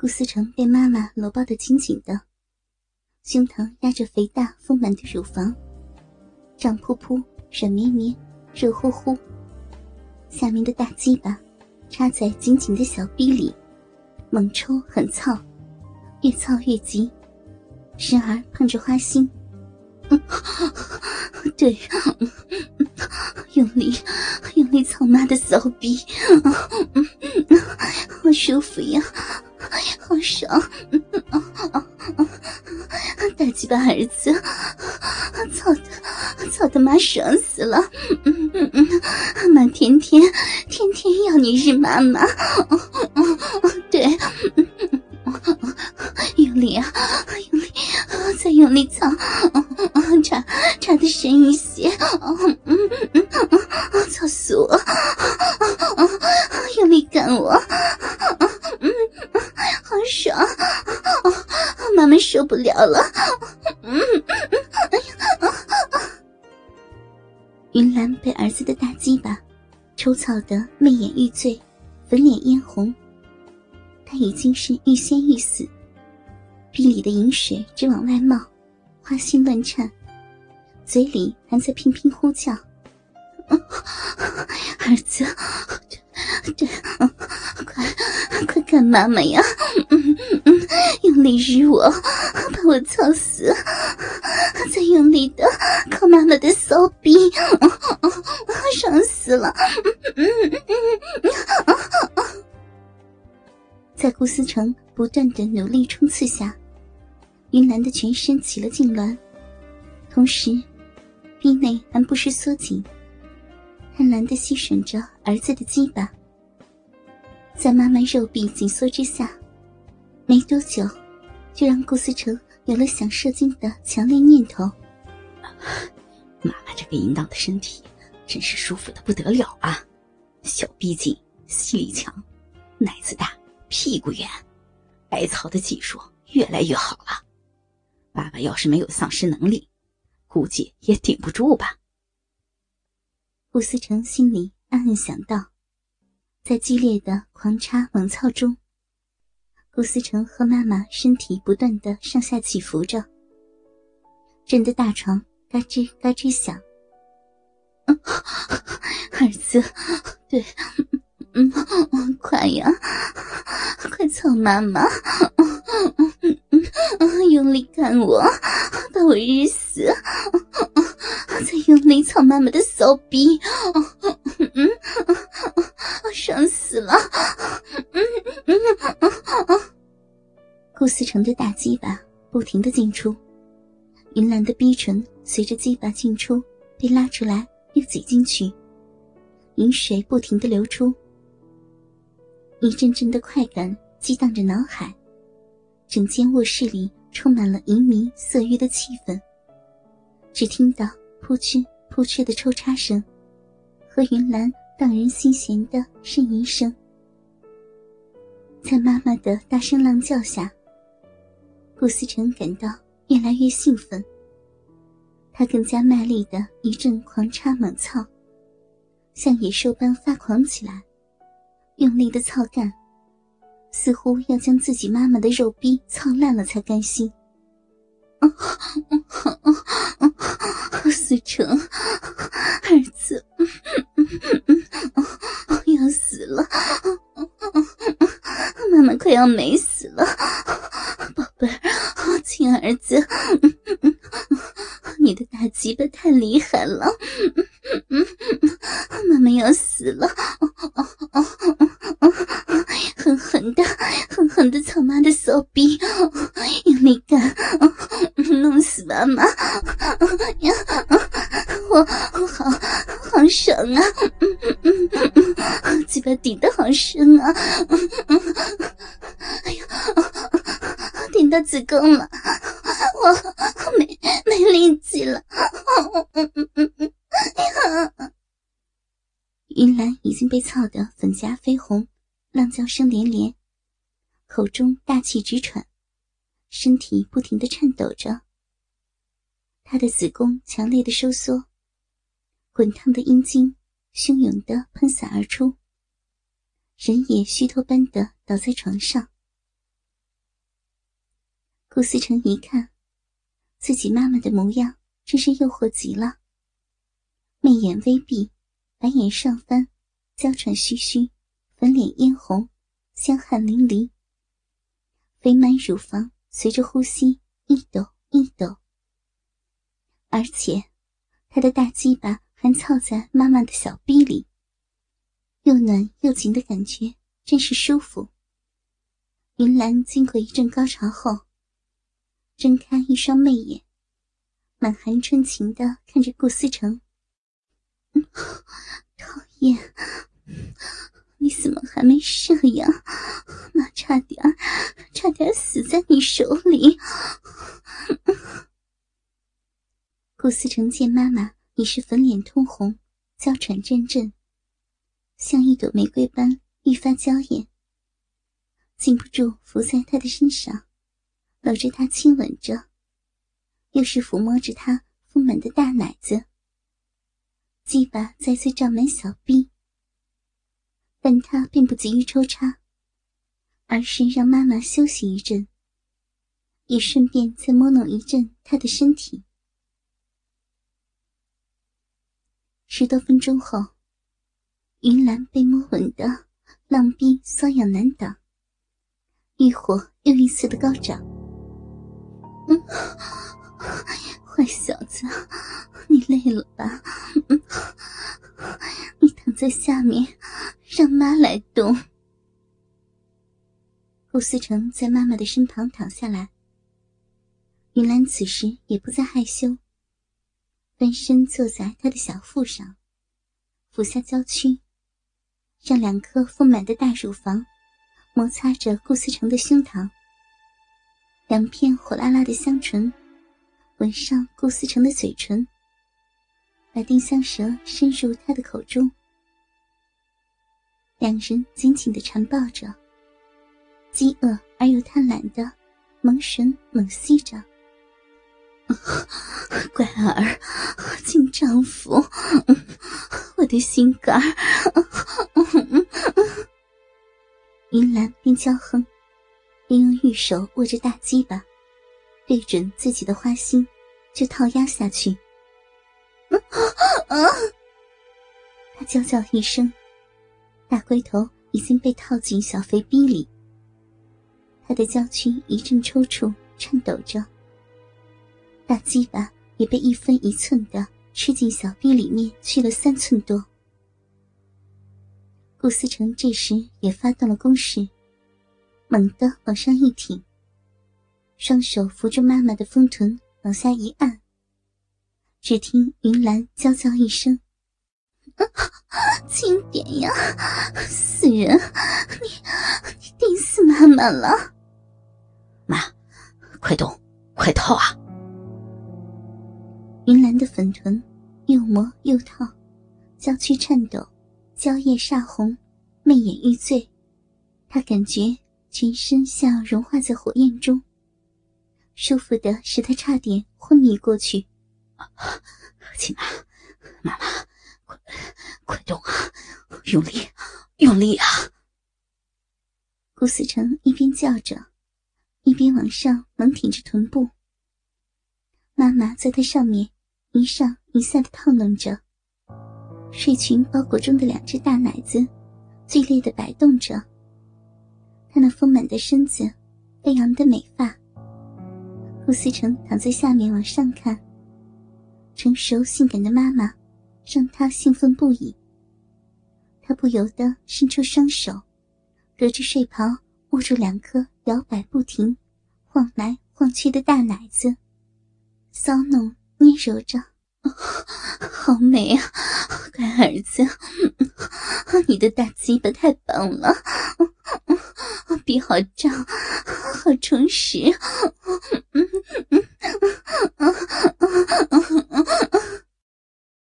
顾思成被妈妈搂抱得紧紧的，胸膛压着肥大丰满的乳房，胀扑扑、软绵绵、热乎乎。下面的大鸡巴插在紧紧的小逼里，猛抽狠操，越操越急，时而碰着花心。对，用力用力操妈的骚逼，好舒服呀，好爽！大鸡巴儿子，操的操的妈爽死了！妈天天天天要你日妈妈，对，用力啊，用力，再用力操！插插的深一了了，嗯嗯，哎呀！云兰被儿子的大鸡巴抽草得媚眼欲醉，粉脸嫣红，她已经是欲仙欲死，逼里的饮水直往外冒，花心乱颤。嘴里还在频频呼叫：“ 儿子，对，快快干妈妈呀！嗯嗯，力日我，把我操死！再用力的靠妈妈的骚逼，爽死了！在顾思成不断的努力冲刺下，云兰的全身起了痉挛，同时。臂内还不时缩紧，贪婪的吸吮着儿子的鸡巴。在妈妈肉臂紧缩之下，没多久，就让顾思成有了想射精的强烈念头。妈妈这个淫荡的身体，真是舒服的不得了啊！小逼紧，吸力强，奶子大，屁股圆，百草的技术越来越好了。爸爸要是没有丧失能力。估计也顶不住吧。顾思成心里暗暗想到，在激烈的狂插猛操中，顾思成和妈妈身体不断的上下起伏着，震得大床嘎吱嘎吱响。儿子，对，嗯，快呀，快操妈妈，用力干我。把我日死！再用力操妈妈的骚逼！嗯，顾思成的大鸡巴不停的进出，云兰的逼唇随着鸡巴进出被拉出来又挤进去，饮水不停的流出，一阵阵的快感激荡着脑海，整间卧室里。充满了淫迷色欲的气氛。只听到扑哧扑哧的抽插声，和云兰荡人心弦的呻吟声。在妈妈的大声浪叫下，顾思成感到越来越兴奋。他更加卖力的一阵狂插猛操，像野兽般发狂起来，用力的操干。似乎要将自己妈妈的肉逼操烂了才甘心。思成，儿子，要死了，妈妈快要没死了，宝贝儿，亲儿子，你的大鸡巴太厉害了，妈妈要死了。狠的操妈的骚逼，用力干，弄死妈妈！呀，我我好好爽啊！鸡巴顶的好深啊！哎呀，顶到子宫了，我没没力气了！云兰已经被操得粉颊绯红，浪叫声连连。口中大气直喘，身体不停的颤抖着。她的子宫强烈的收缩，滚烫的阴茎汹涌的喷洒而出，人也虚脱般的倒在床上。顾思成一看，自己妈妈的模样真是诱惑极了。媚眼微闭，白眼上翻，娇喘吁吁，粉脸嫣红，香汗淋漓。肥满乳房随着呼吸一抖一抖，而且他的大鸡巴还操在妈妈的小臂里，又暖又紧的感觉真是舒服。云兰经过一阵高潮后。睁开一双媚眼，满含春情的看着顾思成。讨厌，你怎么还没射呀？妈差点差点死在你手里。顾思成见妈妈已是粉脸通红，娇喘阵阵，像一朵玫瑰般愈发娇艳，禁不住伏在他的身上。搂着他亲吻着，又是抚摸着他丰满的大奶子，鸡巴再次胀满小臂。但他并不急于抽插，而是让妈妈休息一阵，也顺便再摸弄一阵他的身体。十多分钟后，云兰被摸吻的浪逼瘙痒难挡，欲火又一次的高涨。嗯坏小子，你累了吧？你躺在下面，让妈来动。顾思成在妈妈的身旁躺下来，云兰此时也不再害羞，翻身坐在他的小腹上，俯下娇躯，让两颗丰满的大乳房摩擦着顾思成的胸膛。两片火辣辣的香唇吻上顾思成的嘴唇，把丁香舌伸入他的口中。两人紧紧的缠抱着，饥饿而又贪婪的蒙神猛吸着。乖儿，亲丈夫，我的心肝儿。云兰边娇哼。边用玉手握着大鸡巴，对准自己的花心，就套压下去。他娇叫一声，大龟头已经被套进小肥逼里。他的娇躯一阵抽搐，颤抖着。大鸡巴也被一分一寸的吃进小臂里面去了三寸多。顾思成这时也发动了攻势。猛地往上一挺，双手扶住妈妈的丰臀往下一按。只听云兰娇叫一声：“轻点呀，死人！你你顶死妈妈了！”妈，快动，快套啊！云兰的粉臀又磨又烫，娇躯颤抖，娇艳煞红，媚眼欲醉。她感觉。全身像融化在火焰中，舒服的使他差点昏迷过去。亲妈，妈妈，快快动啊！用力，用力啊！顾思成一边叫着，一边往上猛挺着臀部。妈妈在他上面一上一下的套弄着，睡裙包裹中的两只大奶子剧烈的摆动着。她那丰满的身子，飞扬的美发。顾思成躺在下面往上看，成熟性感的妈妈，让他兴奋不已。他不由得伸出双手，隔着睡袍握住两颗摇摆不停、晃来晃去的大奶子，骚弄捏揉着。好美啊，乖儿子，你的大鸡巴太棒了，鼻好胀，好充实，